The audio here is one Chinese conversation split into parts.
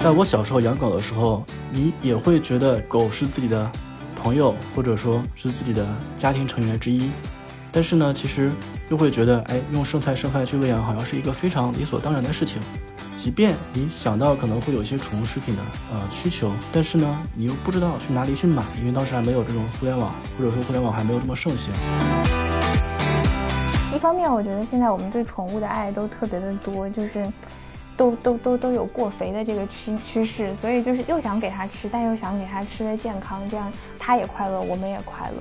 在我小时候养狗的时候，你也会觉得狗是自己的朋友，或者说是自己的家庭成员之一。但是呢，其实又会觉得，哎，用剩菜剩饭去喂养，好像是一个非常理所当然的事情。即便你想到可能会有一些宠物食品的呃需求，但是呢，你又不知道去哪里去买，因为当时还没有这种互联网，或者说互联网还没有这么盛行。一方面，我觉得现在我们对宠物的爱都特别的多，就是都都都都有过肥的这个趋趋势，所以就是又想给它吃，但又想给它吃的健康，这样它也快乐，我们也快乐。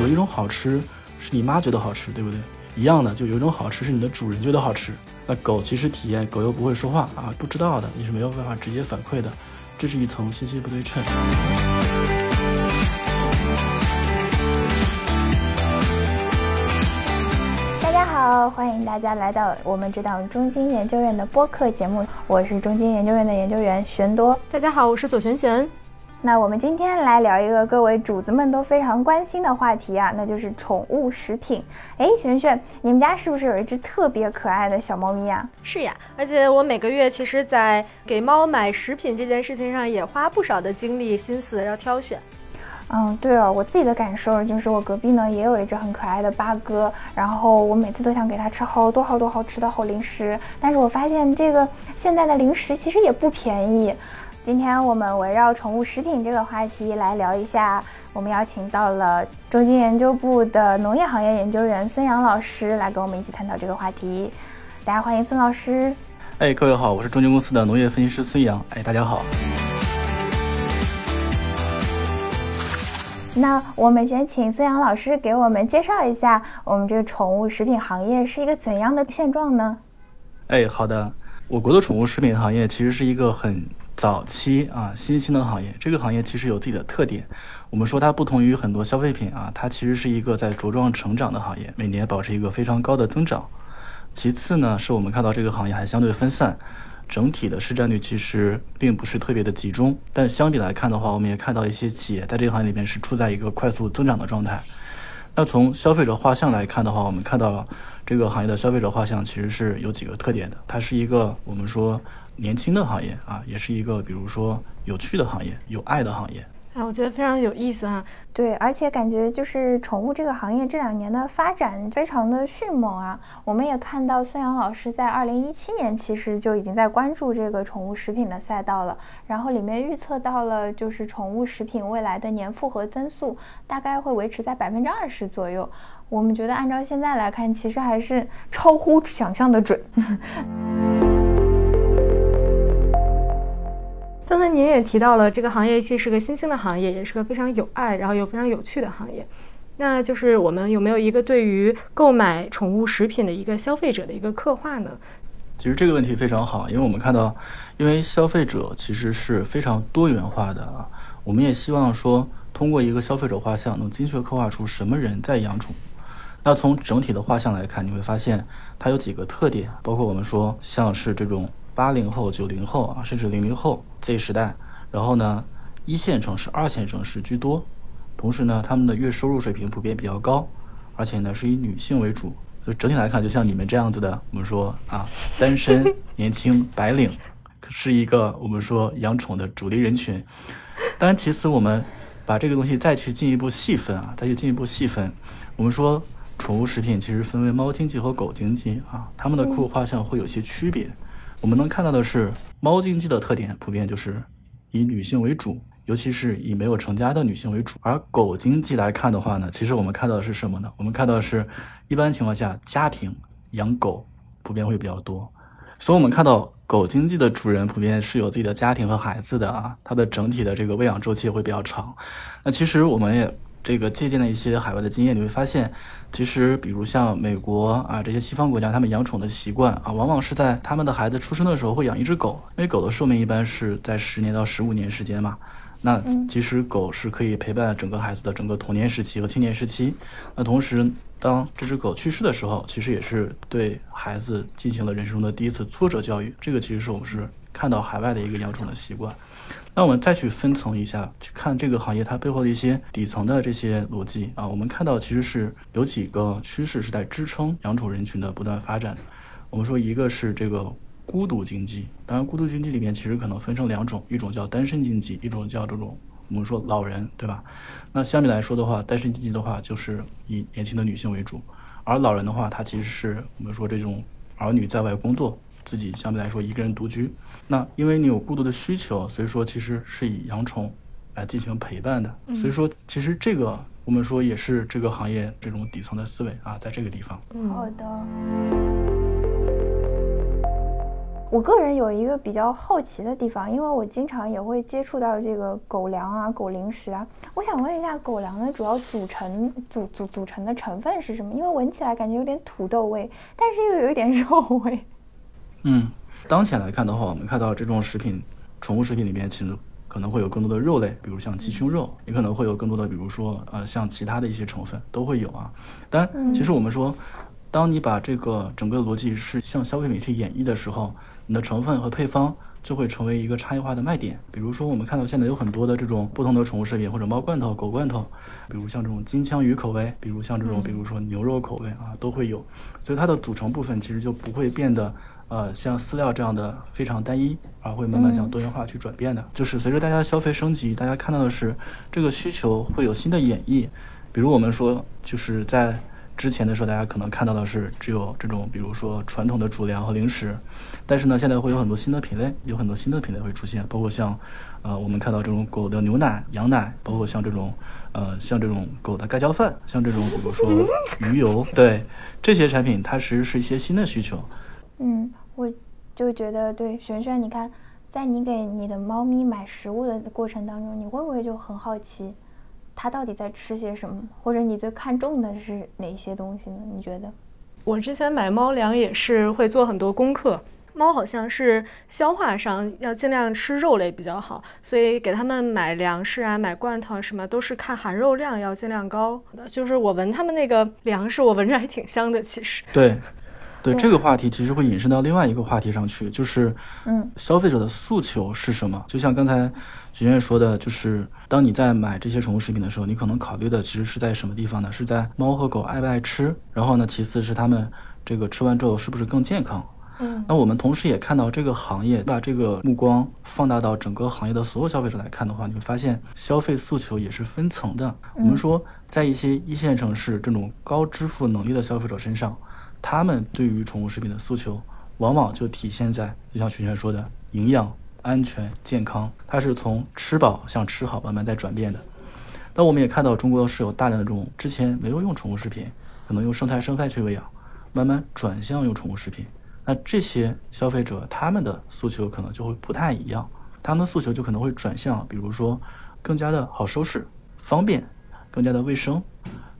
有一种好吃是你妈觉得好吃，对不对？一样的，就有一种好吃是你的主人觉得好吃。那狗其实体验，狗又不会说话啊，不知道的你是没有办法直接反馈的，这是一层信息不对称。好，欢迎大家来到我们这档中金研究院的播客节目，我是中金研究院的研究员玄多。大家好，我是左璇璇。那我们今天来聊一个各位主子们都非常关心的话题啊，那就是宠物食品。哎，璇璇，你们家是不是有一只特别可爱的小猫咪啊？是呀，而且我每个月其实，在给猫买食品这件事情上也花不少的精力心思要挑选。嗯，对哦，我自己的感受就是，我隔壁呢也有一只很可爱的八哥，然后我每次都想给它吃好多好多好吃的好零食，但是我发现这个现在的零食其实也不便宜。今天我们围绕宠物食品这个话题来聊一下，我们邀请到了中金研究部的农业行业研究员孙杨老师来跟我们一起探讨这个话题。大家欢迎孙老师。哎，各位好，我是中金公司的农业分析师孙杨。哎，大家好。那我们先请孙杨老师给我们介绍一下，我们这个宠物食品行业是一个怎样的现状呢？哎，好的，我国的宠物食品行业其实是一个很。早期啊，新兴的行业，这个行业其实有自己的特点。我们说它不同于很多消费品啊，它其实是一个在茁壮成长的行业，每年保持一个非常高的增长。其次呢，是我们看到这个行业还相对分散，整体的市占率其实并不是特别的集中。但相比来看的话，我们也看到一些企业在这个行业里面是处在一个快速增长的状态。那从消费者画像来看的话，我们看到这个行业的消费者画像其实是有几个特点的，它是一个我们说。年轻的行业啊，也是一个比如说有趣的行业、有爱的行业我觉得非常有意思啊。对，而且感觉就是宠物这个行业这两年的发展非常的迅猛啊。我们也看到孙杨老师在二零一七年其实就已经在关注这个宠物食品的赛道了，然后里面预测到了就是宠物食品未来的年复合增速大概会维持在百分之二十左右。我们觉得按照现在来看，其实还是超乎想象的准。刚才您也提到了，这个行业既是个新兴的行业，也是个非常有爱，然后又非常有趣的行业。那就是我们有没有一个对于购买宠物食品的一个消费者的一个刻画呢？其实这个问题非常好，因为我们看到，因为消费者其实是非常多元化的啊。我们也希望说，通过一个消费者画像，能精确刻画出什么人在养宠。那从整体的画像来看，你会发现它有几个特点，包括我们说像是这种。八零后、九零后啊，甚至零零后 Z 时代，然后呢，一线城市、二线城市居多。同时呢，他们的月收入水平普遍比较高，而且呢是以女性为主。所以整体来看，就像你们这样子的，我们说啊，单身、年轻、白领，是一个我们说养宠的主力人群。当然，其次我们把这个东西再去进一步细分啊，再去进一步细分，我们说宠物食品其实分为猫经济和狗经济啊，它们的客户画像会有些区别。我们能看到的是，猫经济的特点普遍就是以女性为主，尤其是以没有成家的女性为主。而狗经济来看的话呢，其实我们看到的是什么呢？我们看到的是，一般情况下家庭养狗普遍会比较多，所以我们看到狗经济的主人普遍是有自己的家庭和孩子的啊，它的整体的这个喂养周期会比较长。那其实我们也。这个借鉴了一些海外的经验，你会发现，其实比如像美国啊这些西方国家，他们养宠的习惯啊，往往是在他们的孩子出生的时候会养一只狗，因为狗的寿命一般是在十年到十五年时间嘛。那其实狗是可以陪伴整个孩子的整个童年时期和青年时期。那同时，当这只狗去世的时候，其实也是对孩子进行了人生中的第一次挫折教育。这个其实是我们是看到海外的一个养宠的习惯。那我们再去分层一下，去看这个行业它背后的一些底层的这些逻辑啊，我们看到其实是有几个趋势是在支撑养宠人群的不断发展。我们说一个是这个孤独经济。当然，孤独经济里面其实可能分成两种，一种叫单身经济，一种叫这种我们说老人，对吧？那相比来说的话，单身经济的话就是以年轻的女性为主，而老人的话，他其实是我们说这种儿女在外工作，自己相对来说一个人独居。那因为你有孤独的需求，所以说其实是以养宠来进行陪伴的。所以说，其实这个我们说也是这个行业这种底层的思维啊，在这个地方。好的。我个人有一个比较好奇的地方，因为我经常也会接触到这个狗粮啊、狗零食啊。我想问一下，狗粮的主要组成组组组成的成分是什么？因为闻起来感觉有点土豆味，但是又有一点 肉味。嗯，当前来看的话，我们看到这种食品，宠物食品里面其实可能会有更多的肉类，比如像鸡胸肉，也可能会有更多的，比如说呃像其他的一些成分都会有啊。但其实我们说，当你把这个整个逻辑是向消费品去演绎的时候。你的成分和配方就会成为一个差异化的卖点。比如说，我们看到现在有很多的这种不同的宠物食品，或者猫罐头、狗罐头，比如像这种金枪鱼口味，比如像这种，比如说牛肉口味啊，都会有。所以它的组成部分其实就不会变得，呃，像饲料这样的非常单一，而会慢慢向多元化去转变的。就是随着大家消费升级，大家看到的是这个需求会有新的演绎。比如我们说，就是在。之前的时候，大家可能看到的是只有这种，比如说传统的主粮和零食，但是呢，现在会有很多新的品类，有很多新的品类会出现，包括像，呃，我们看到这种狗的牛奶、羊奶，包括像这种，呃，像这种狗的盖浇饭，像这种，比如说鱼油，对这些产品，它其实是一些新的需求。嗯，我就觉得对，璇璇，你看，在你给你的猫咪买食物的过程当中，你会不会就很好奇？它到底在吃些什么？或者你最看重的是哪些东西呢？你觉得？我之前买猫粮也是会做很多功课。猫好像是消化上要尽量吃肉类比较好，所以给它们买粮食啊、买罐头什么都是看含肉量要尽量高。就是我闻它们那个粮食，我闻着还挺香的。其实，对。对这个话题，其实会引申到另外一个话题上去，就是，嗯，消费者的诉求是什么？就像刚才许愿说的，就是当你在买这些宠物食品的时候，你可能考虑的其实是在什么地方呢？是在猫和狗爱不爱吃，然后呢，其次是它们这个吃完之后是不是更健康？嗯，那我们同时也看到这个行业，把这个目光放大到整个行业的所有消费者来看的话，你会发现消费诉求也是分层的。我们说，在一些一线城市这种高支付能力的消费者身上。他们对于宠物食品的诉求，往往就体现在，就像徐璇说的，营养、安全、健康，它是从吃饱向吃好慢慢在转变的。那我们也看到，中国是有大量的这种之前没有用宠物食品，可能用生态生态去喂养，慢慢转向用宠物食品。那这些消费者他们的诉求可能就会不太一样，他们的诉求就可能会转向，比如说更加的好收拾、方便、更加的卫生。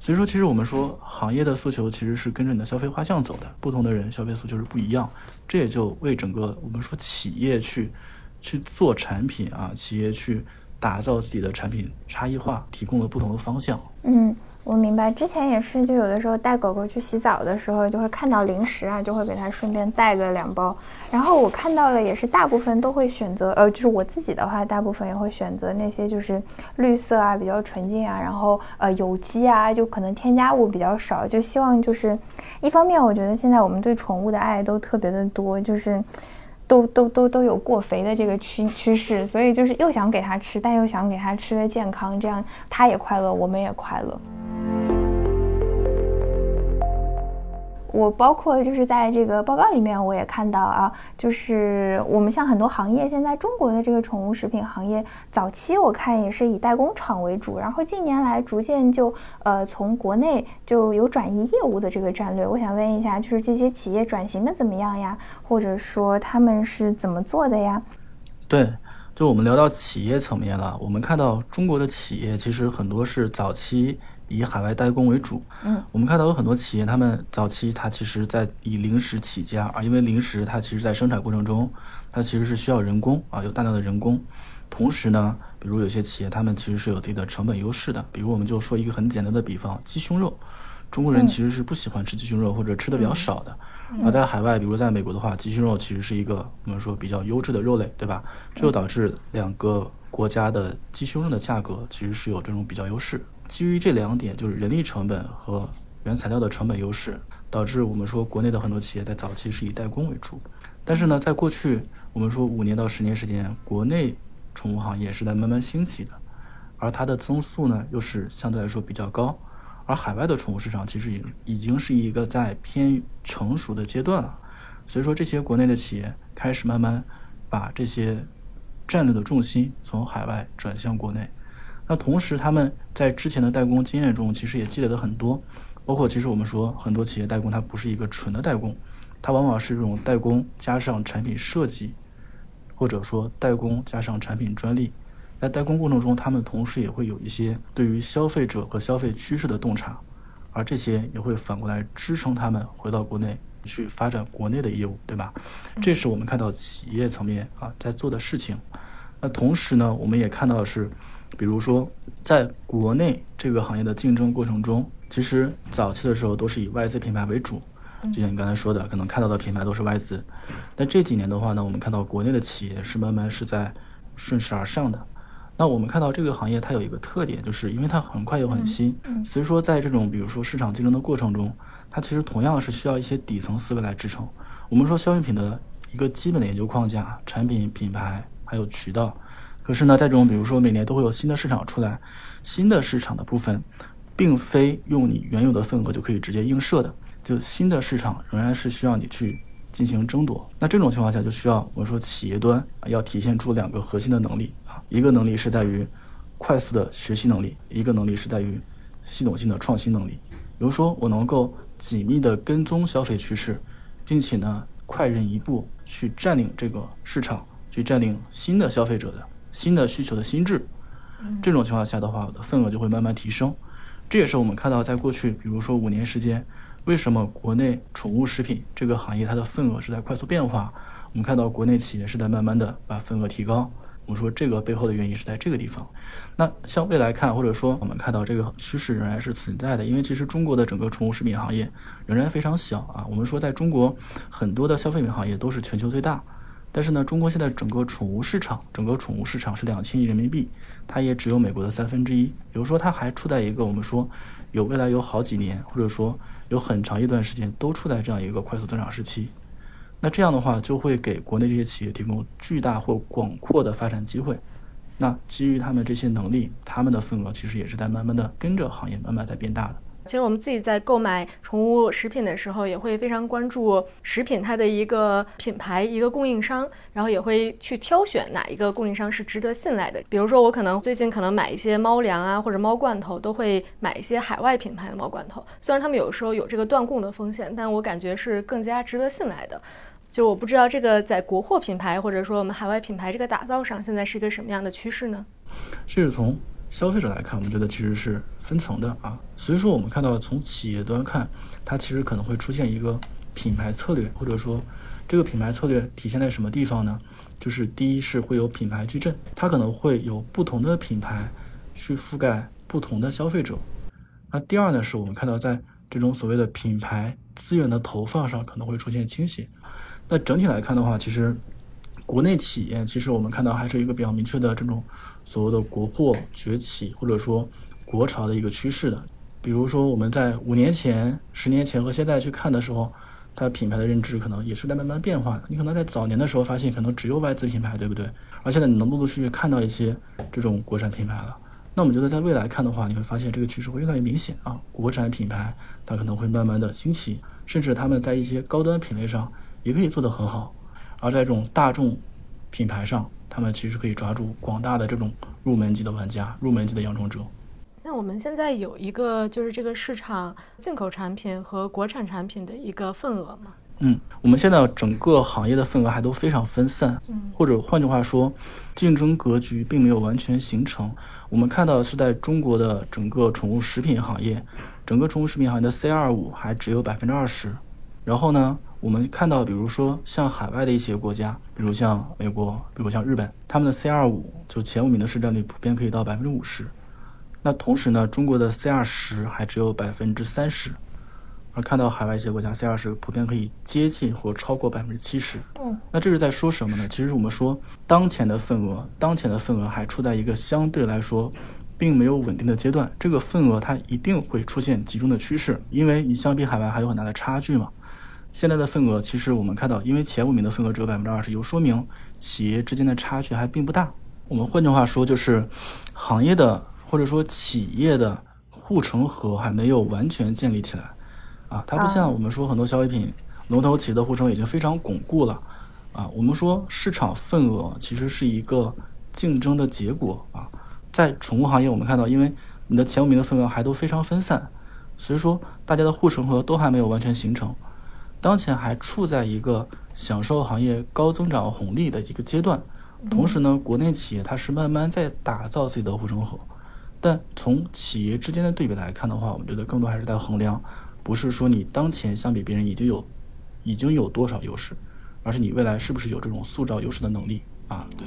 所以说，其实我们说行业的诉求其实是跟着你的消费画像走的，不同的人消费诉求是不一样，这也就为整个我们说企业去去做产品啊，企业去打造自己的产品差异化，提供了不同的方向。嗯。我明白，之前也是，就有的时候带狗狗去洗澡的时候，就会看到零食啊，就会给它顺便带个两包。然后我看到了，也是大部分都会选择，呃，就是我自己的话，大部分也会选择那些就是绿色啊，比较纯净啊，然后呃有机啊，就可能添加物比较少，就希望就是一方面，我觉得现在我们对宠物的爱都特别的多，就是都都都都有过肥的这个趋趋势，所以就是又想给它吃，但又想给它吃的健康，这样它也快乐，我们也快乐。我包括就是在这个报告里面，我也看到啊，就是我们像很多行业，现在中国的这个宠物食品行业，早期我看也是以代工厂为主，然后近年来逐渐就呃从国内就有转移业务的这个战略。我想问一下，就是这些企业转型的怎么样呀？或者说他们是怎么做的呀？对，就我们聊到企业层面了，我们看到中国的企业其实很多是早期。以海外代工为主，嗯，我们看到有很多企业，他们早期它其实在以零食起家啊，因为零食它其实在生产过程中，它其实是需要人工啊，有大量的人工。同时呢，比如有些企业，他们其实是有自己的成本优势的。比如我们就说一个很简单的比方，鸡胸肉，中国人其实是不喜欢吃鸡胸肉或者吃的比较少的。而在海外，比如在美国的话，鸡胸肉其实是一个我们说比较优质的肉类，对吧？这就导致两个国家的鸡胸肉的价格其实是有这种比较优势。基于这两点，就是人力成本和原材料的成本优势，导致我们说国内的很多企业在早期是以代工为主。但是呢，在过去我们说五年到十年时间，国内宠物行业是在慢慢兴起的，而它的增速呢又是相对来说比较高，而海外的宠物市场其实已已经是一个在偏成熟的阶段了，所以说这些国内的企业开始慢慢把这些战略的重心从海外转向国内。那同时，他们在之前的代工经验中，其实也积累了很多，包括其实我们说很多企业代工，它不是一个纯的代工，它往往是这种代工加上产品设计，或者说代工加上产品专利。在代工过程中，他们同时也会有一些对于消费者和消费趋势的洞察，而这些也会反过来支撑他们回到国内去发展国内的业务，对吧？这是我们看到企业层面啊在做的事情。那同时呢，我们也看到的是。比如说，在国内这个行业的竞争过程中，其实早期的时候都是以外资品牌为主，就像你刚才说的，可能看到的品牌都是外资。但这几年的话呢，我们看到国内的企业是慢慢是在顺势而上的。那我们看到这个行业它有一个特点，就是因为它很快又很新，所以说在这种比如说市场竞争的过程中，它其实同样是需要一些底层思维来支撑。我们说消费品的一个基本的研究框架，产品、品牌还有渠道。可是呢，这种比如说每年都会有新的市场出来，新的市场的部分，并非用你原有的份额就可以直接映射的，就新的市场仍然是需要你去进行争夺。那这种情况下，就需要我说企业端要体现出两个核心的能力啊，一个能力是在于快速的学习能力，一个能力是在于系统性的创新能力。比如说，我能够紧密的跟踪消费趋势，并且呢，快人一步去占领这个市场，去占领新的消费者的。新的需求的心智，这种情况下的话，我的份额就会慢慢提升。这也是我们看到，在过去，比如说五年时间，为什么国内宠物食品这个行业它的份额是在快速变化？我们看到国内企业是在慢慢的把份额提高。我们说这个背后的原因是在这个地方。那向未来看，或者说我们看到这个趋势仍然是存在的，因为其实中国的整个宠物食品行业仍然非常小啊。我们说在中国很多的消费品行业都是全球最大。但是呢，中国现在整个宠物市场，整个宠物市场是两千亿人民币，它也只有美国的三分之一。比如说，它还处在一个我们说有未来有好几年，或者说有很长一段时间都处在这样一个快速增长时期。那这样的话，就会给国内这些企业提供巨大或广阔的发展机会。那基于他们这些能力，他们的份额其实也是在慢慢的跟着行业慢慢在变大的。其实我们自己在购买宠物食品的时候，也会非常关注食品它的一个品牌、一个供应商，然后也会去挑选哪一个供应商是值得信赖的。比如说，我可能最近可能买一些猫粮啊，或者猫罐头，都会买一些海外品牌的猫罐头。虽然他们有时候有这个断供的风险，但我感觉是更加值得信赖的。就我不知道这个在国货品牌或者说我们海外品牌这个打造上，现在是一个什么样的趋势呢？这是从。消费者来看，我们觉得其实是分层的啊，所以说我们看到从企业端看，它其实可能会出现一个品牌策略，或者说这个品牌策略体现在什么地方呢？就是第一是会有品牌矩阵，它可能会有不同的品牌去覆盖不同的消费者。那第二呢，是我们看到在这种所谓的品牌资源的投放上可能会出现倾斜。那整体来看的话，其实。国内企业其实我们看到还是一个比较明确的这种所谓的国货崛起，或者说国潮的一个趋势的。比如说我们在五年前、十年前和现在去看的时候，它品牌的认知可能也是在慢慢变化的。你可能在早年的时候发现可能只有外资品牌，对不对？而现在你能陆陆续续看到一些这种国产品牌了。那我们觉得在未来看的话，你会发现这个趋势会越来越明显啊！国产品牌它可能会慢慢的兴起，甚至他们在一些高端品类上也可以做得很好。而在这种大众品牌上，他们其实可以抓住广大的这种入门级的玩家、入门级的养宠者。那我们现在有一个就是这个市场进口产品和国产产品的一个份额吗？嗯，我们现在整个行业的份额还都非常分散，嗯，或者换句话说，竞争格局并没有完全形成。我们看到是在中国的整个宠物食品行业，整个宠物食品行业的 C 二五还只有百分之二十，然后呢？我们看到，比如说像海外的一些国家，比如像美国，比如像日本，他们的 C 二五就前五名的市占率普遍可以到百分之五十。那同时呢，中国的 C 二十还只有百分之三十，而看到海外一些国家 C 二十普遍可以接近或超过百分之七十。嗯，那这是在说什么呢？其实我们说，当前的份额，当前的份额还处在一个相对来说并没有稳定的阶段。这个份额它一定会出现集中的趋势，因为你相比海外还有很大的差距嘛。现在的份额，其实我们看到，因为前五名的份额只有百分之二十，有说明企业之间的差距还并不大。我们换句话说，就是行业的或者说企业的护城河还没有完全建立起来啊。它不像我们说很多消费品龙头企业的护城已经非常巩固了啊。我们说市场份额其实是一个竞争的结果啊。在宠物行业，我们看到，因为你的前五名的份额还都非常分散，所以说大家的护城河都还没有完全形成。当前还处在一个享受行业高增长红利的一个阶段，同时呢，国内企业它是慢慢在打造自己的护城河。但从企业之间的对比来看的话，我们觉得更多还是在衡量，不是说你当前相比别人已经有已经有多少优势，而是你未来是不是有这种塑造优势的能力啊？对。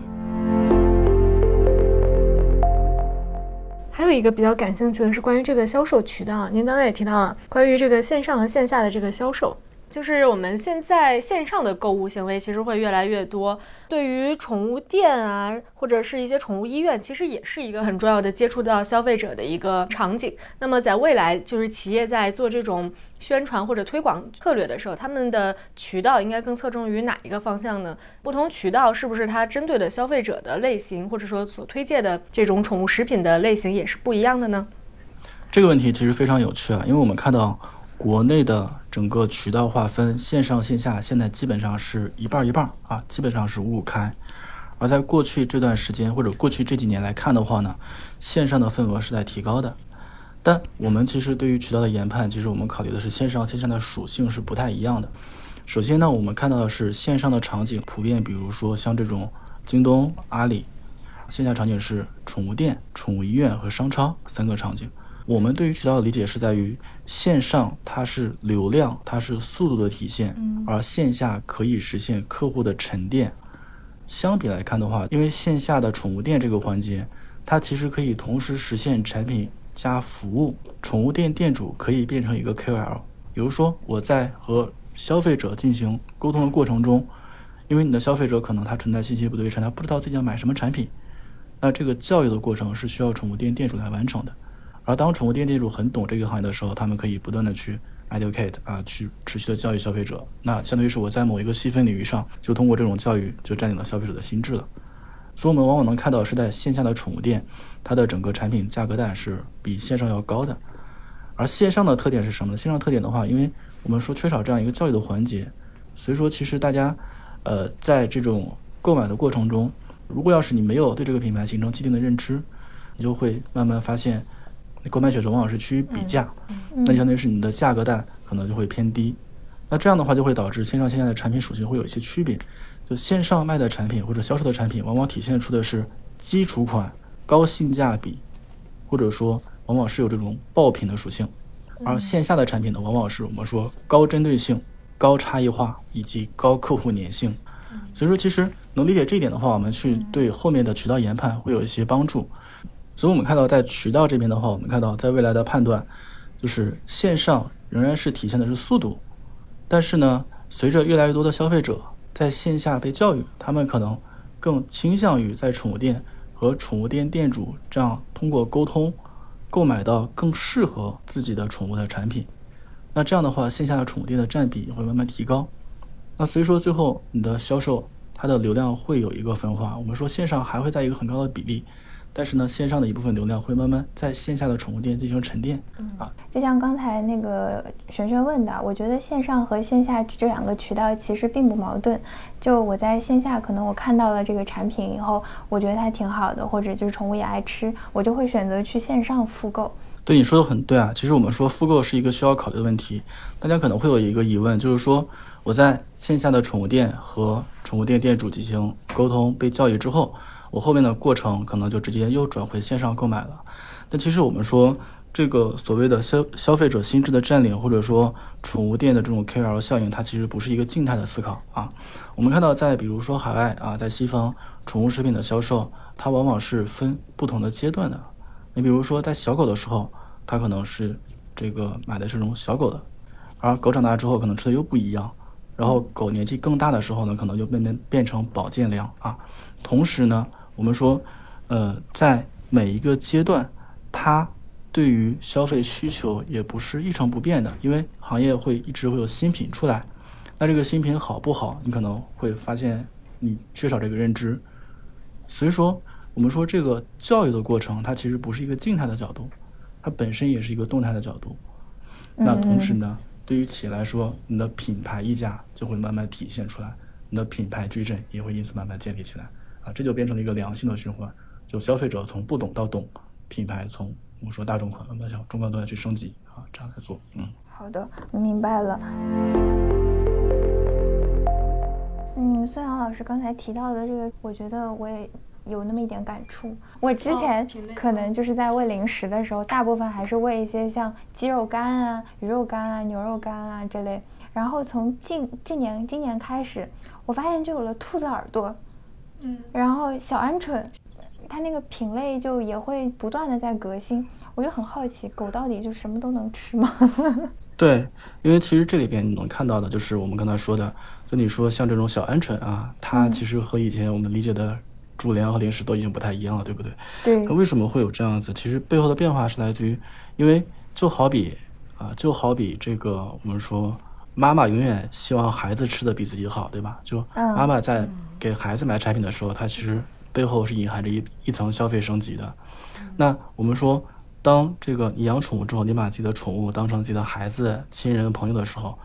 还有一个比较感兴趣的是关于这个销售渠道，您刚才也提到了关于这个线上和线下的这个销售。就是我们现在线上的购物行为其实会越来越多，对于宠物店啊，或者是一些宠物医院，其实也是一个很重要的接触到消费者的一个场景。那么在未来，就是企业在做这种宣传或者推广策略的时候，他们的渠道应该更侧重于哪一个方向呢？不同渠道是不是它针对的消费者的类型，或者说所推荐的这种宠物食品的类型也是不一样的呢？这个问题其实非常有趣啊，因为我们看到。国内的整个渠道划分，线上线下现在基本上是一半一半啊，基本上是五五开。而在过去这段时间或者过去这几年来看的话呢，线上的份额是在提高的。但我们其实对于渠道的研判，其实我们考虑的是线上线下的属性是不太一样的。首先呢，我们看到的是线上的场景普遍，比如说像这种京东、阿里；线下场景是宠物店、宠物医院和商超三个场景。我们对于渠道的理解是在于线上它是流量，它是速度的体现，而线下可以实现客户的沉淀。相比来看的话，因为线下的宠物店这个环节，它其实可以同时实现产品加服务。宠物店店主可以变成一个 KOL，比如说我在和消费者进行沟通的过程中，因为你的消费者可能他存在信息不对称，他不知道自己要买什么产品，那这个教育的过程是需要宠物店店主来完成的。而当宠物店店主很懂这个行业的时候，他们可以不断的去 educate 啊，去持续的教育消费者。那相当于是我在某一个细分领域上，就通过这种教育就占领了消费者的心智了。所以，我们往往能看到是在线下的宠物店，它的整个产品价格带是比线上要高的。而线上的特点是什么呢？线上特点的话，因为我们说缺少这样一个教育的环节，所以说其实大家，呃，在这种购买的过程中，如果要是你没有对这个品牌形成既定的认知，你就会慢慢发现。购买选择往往是趋于比价，那相当于是你的价格带可能就会偏低，那这样的话就会导致线上线下的产品属性会有一些区别。就线上卖的产品或者销售的产品，往往体现出的是基础款、高性价比，或者说往往是有这种爆品的属性；而线下的产品呢，往往是我们说高针对性、高差异化以及高客户粘性。所以说，其实能理解这一点的话，我们去对后面的渠道研判会有一些帮助。所以，我们看到在渠道这边的话，我们看到在未来的判断，就是线上仍然是体现的是速度，但是呢，随着越来越多的消费者在线下被教育，他们可能更倾向于在宠物店和宠物店店主这样通过沟通，购买到更适合自己的宠物的产品。那这样的话，线下的宠物店的占比会慢慢提高。那所以说，最后你的销售它的流量会有一个分化。我们说线上还会在一个很高的比例。但是呢，线上的一部分流量会慢慢在线下的宠物店进行沉淀，啊，就像刚才那个璇璇问的，我觉得线上和线下这两个渠道其实并不矛盾。就我在线下，可能我看到了这个产品以后，我觉得它挺好的，或者就是宠物也爱吃，我就会选择去线上复购。对你说的很对啊，其实我们说复购是一个需要考虑的问题。大家可能会有一个疑问，就是说我在线下的宠物店和宠物店店主进行沟通、被教育之后。我后面的过程可能就直接又转回线上购买了。但其实我们说这个所谓的消消费者心智的占领，或者说宠物店的这种 KOL 效应，它其实不是一个静态的思考啊。我们看到在比如说海外啊，在西方宠物食品的销售，它往往是分不同的阶段的。你比如说在小狗的时候，它可能是这个买的这种小狗的，而狗长大之后可能吃的又不一样。然后狗年纪更大的时候呢，可能就变变变成保健粮啊。同时呢。我们说，呃，在每一个阶段，它对于消费需求也不是一成不变的，因为行业会一直会有新品出来。那这个新品好不好，你可能会发现你缺少这个认知。所以说，我们说这个教育的过程，它其实不是一个静态的角度，它本身也是一个动态的角度。那同时呢，对于企业来说，你的品牌溢价就会慢慢体现出来，你的品牌矩阵也会因此慢慢建立起来。啊，这就变成了一个良性的循环，就消费者从不懂到懂，品牌从我们说大众款慢慢向中高端去升级啊，这样来做。嗯，好的，明白了。嗯，孙杨老师刚才提到的这个，我觉得我也有那么一点感触。我之前可能就是在喂零食的时候，大部分还是喂一些像鸡肉干啊、鱼肉干啊、牛肉干啊这类。然后从近这年今年开始，我发现就有了兔子耳朵。嗯，然后小鹌鹑，它那个品类就也会不断的在革新，我就很好奇，狗到底就什么都能吃吗？对，因为其实这里边你能看到的就是我们刚才说的，就你说像这种小鹌鹑啊，它其实和以前我们理解的主粮和零食都已经不太一样了，对不对？对。那为什么会有这样子？其实背后的变化是来自于，因为就好比啊，就好比这个我们说。妈妈永远希望孩子吃的比自己好，对吧？就妈妈在给孩子买产品的时候，她其实背后是隐含着一一层消费升级的。那我们说，当这个你养宠物之后，你把自己的宠物当成自己的孩子、亲人、朋友的时候，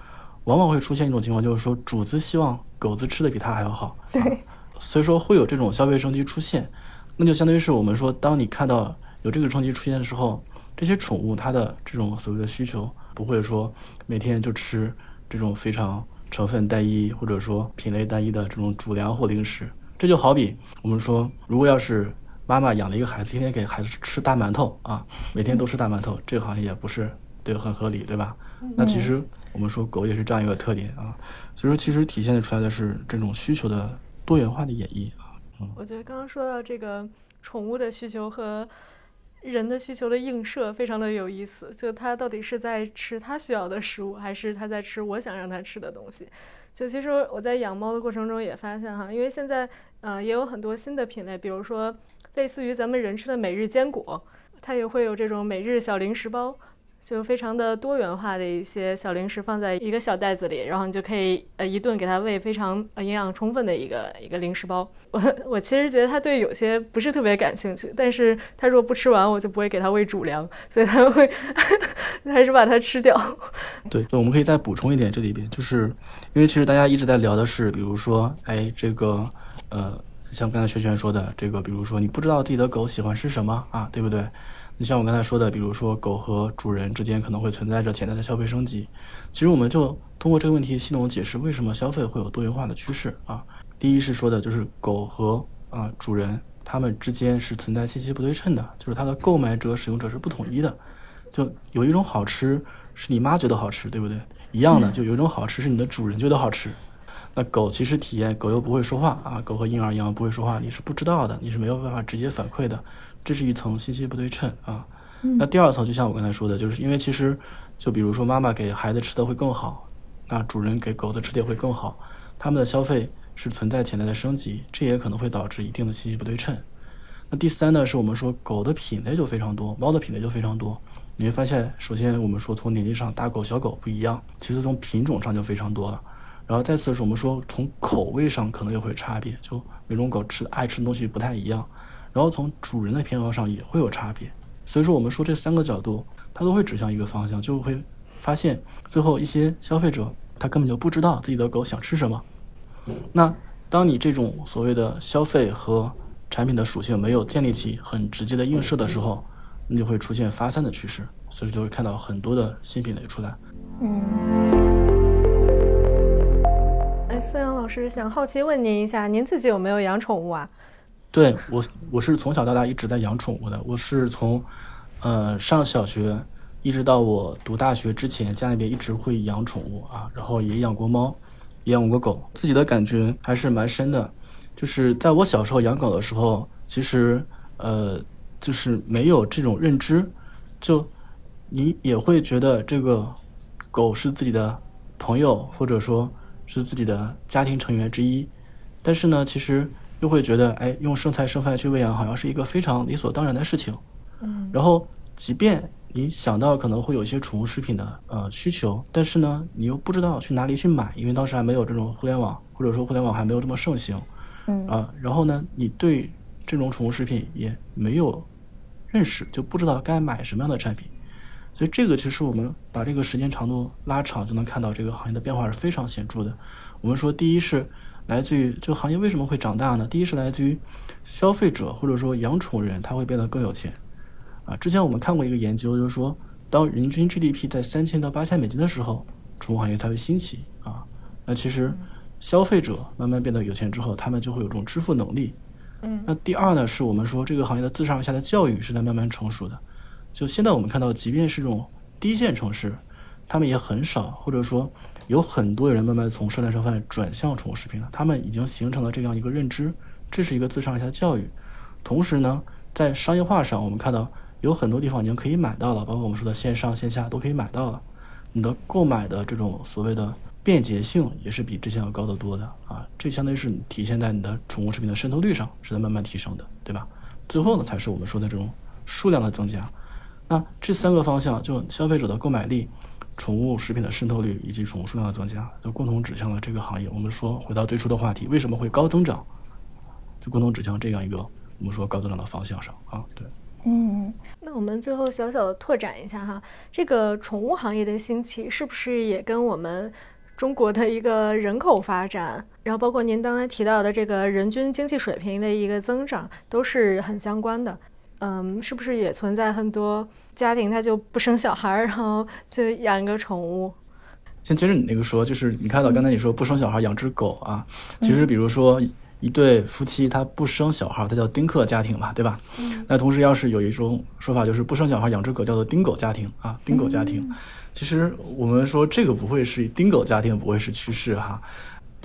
往往会出现一种情况，就是说主子希望狗子吃的比他还要好。对，所以说会有这种消费升级出现。那就相当于是我们说，当你看到有这个升级出现的时候，这些宠物它的这种所谓的需求，不会说每天就吃。这种非常成分单一或者说品类单一的这种主粮或零食，这就好比我们说，如果要是妈妈养了一个孩子，天天给孩子吃大馒头啊，每天都吃大馒头，这个好像也不是对很合理，对吧？那其实我们说狗也是这样一个特点啊，所以说其实体现出来的是这种需求的多元化的演绎啊。嗯我觉得刚刚说到这个宠物的需求和。人的需求的映射非常的有意思，就他到底是在吃他需要的食物，还是他在吃我想让他吃的东西？就其实我在养猫的过程中也发现哈，因为现在嗯也有很多新的品类，比如说类似于咱们人吃的每日坚果，它也会有这种每日小零食包。就非常的多元化的一些小零食放在一个小袋子里，然后你就可以呃一顿给它喂非常呃营养充分的一个一个零食包。我我其实觉得它对有些不是特别感兴趣，但是它如果不吃完，我就不会给它喂主粮，所以它会 还是把它吃掉。对，我们可以再补充一点，这里边就是因为其实大家一直在聊的是，比如说哎这个呃像刚才轩轩说的这个，比如说你不知道自己的狗喜欢吃什么啊，对不对？你像我刚才说的，比如说狗和主人之间可能会存在着潜在的消费升级，其实我们就通过这个问题系统解释为什么消费会有多元化的趋势啊。第一是说的就是狗和啊主人他们之间是存在信息不对称的，就是它的购买者使用者是不统一的。就有一种好吃是你妈觉得好吃，对不对？一样的，就有一种好吃是你的主人觉得好吃。那狗其实体验狗又不会说话啊，狗和婴儿一样不会说话，你是不知道的，你是没有办法直接反馈的。这是一层信息不对称啊，那第二层就像我刚才说的，就是因为其实就比如说妈妈给孩子吃的会更好，那主人给狗子吃的也会更好，他们的消费是存在潜在的升级，这也可能会导致一定的信息不对称。那第三呢，是我们说狗的品类就非常多，猫的品类就非常多。你会发现，首先我们说从年纪上大狗小狗不一样，其次从品种上就非常多了，然后再次是我们说从口味上可能也会差别，就每种狗吃爱吃的东西不太一样。然后从主人的偏好上也会有差别，所以说我们说这三个角度，它都会指向一个方向，就会发现最后一些消费者他根本就不知道自己的狗想吃什么。那当你这种所谓的消费和产品的属性没有建立起很直接的映射的时候，你就会出现发散的趋势，所以就会看到很多的新品类出来。嗯。哎，孙杨老师想好奇问您一下，您自己有没有养宠物啊？对我，我是从小到大一直在养宠物的。我是从，呃，上小学一直到我读大学之前，家里边一直会养宠物啊，然后也养过猫，也养过狗，自己的感觉还是蛮深的。就是在我小时候养狗的时候，其实呃，就是没有这种认知，就你也会觉得这个狗是自己的朋友，或者说是自己的家庭成员之一。但是呢，其实。又会觉得，哎，用剩菜剩饭去喂养，好像是一个非常理所当然的事情。嗯。然后，即便你想到可能会有一些宠物食品的呃需求，但是呢，你又不知道去哪里去买，因为当时还没有这种互联网，或者说互联网还没有这么盛行，嗯啊，然后呢，你对这种宠物食品也没有认识，就不知道该买什么样的产品，所以这个其实我们把这个时间长度拉长，就能看到这个行业的变化是非常显著的。我们说，第一是来自于这个行业为什么会长大呢？第一是来自于消费者或者说养宠人，他会变得更有钱。啊，之前我们看过一个研究，就是说，当人均 GDP 在三千到八千美金的时候，宠物行业才会兴起啊。那其实消费者慢慢变得有钱之后，他们就会有这种支付能力。嗯，那第二呢，是我们说这个行业的自上而下的教育是在慢慢成熟的。就现在我们看到，即便是这种低线城市，他们也很少，或者说有很多人慢慢从生产剩饭转向宠物食品了，他们已经形成了这样一个认知，这是一个自上而下的教育。同时呢，在商业化上，我们看到。有很多地方已经可以买到了，包括我们说的线上线下都可以买到了。你的购买的这种所谓的便捷性也是比之前要高得多的啊，这相当于是体现在你的宠物食品的渗透率上是在慢慢提升的，对吧？最后呢，才是我们说的这种数量的增加。那这三个方向，就消费者的购买力、宠物食品的渗透率以及宠物数量的增加，都共同指向了这个行业。我们说回到最初的话题，为什么会高增长？就共同指向这样一个我们说高增长的方向上啊，对。嗯，那我们最后小小的拓展一下哈，这个宠物行业的兴起是不是也跟我们中国的一个人口发展，然后包括您刚才提到的这个人均经济水平的一个增长都是很相关的？嗯，是不是也存在很多家庭他就不生小孩，然后就养个宠物？先接着你那个说，就是你看到刚才你说不生小孩养只狗啊，其实比如说。一对夫妻他不生小孩，他叫丁克家庭嘛，对吧？那同时要是有一种说法，就是不生小孩养只狗，叫做丁狗家庭啊，丁狗家庭。其实我们说这个不会是丁狗家庭，不会是趋势哈。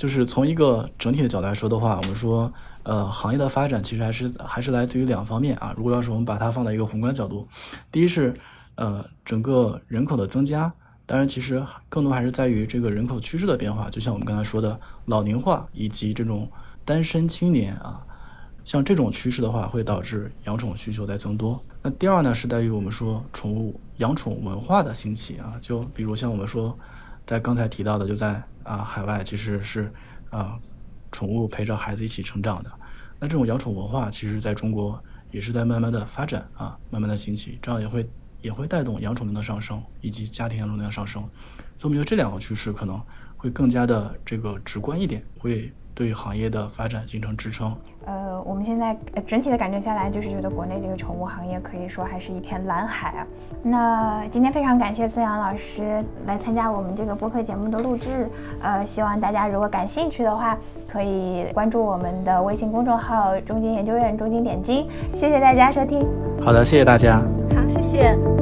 就是从一个整体的角度来说的话，我们说呃行业的发展其实还是还是来自于两方面啊。如果要是我们把它放在一个宏观角度，第一是呃整个人口的增加，当然其实更多还是在于这个人口趋势的变化，就像我们刚才说的老龄化以及这种。单身青年啊，像这种趋势的话，会导致养宠需求在增多。那第二呢，是在于我们说宠物养宠文化的兴起啊，就比如像我们说，在刚才提到的，就在啊海外其实是啊宠物陪着孩子一起成长的。那这种养宠文化，其实在中国也是在慢慢的发展啊，慢慢的兴起，这样也会也会带动养宠量的上升，以及家庭养宠量上升。所以我们觉得这两个趋势可能会更加的这个直观一点，会。对行业的发展形成支撑。呃，我们现在整体的感觉下来，就是觉得国内这个宠物行业可以说还是一片蓝海啊。那今天非常感谢孙杨老师来参加我们这个播客节目的录制。呃，希望大家如果感兴趣的话，可以关注我们的微信公众号“中金研究院中金点金”。谢谢大家收听。好的，谢谢大家。好，谢谢。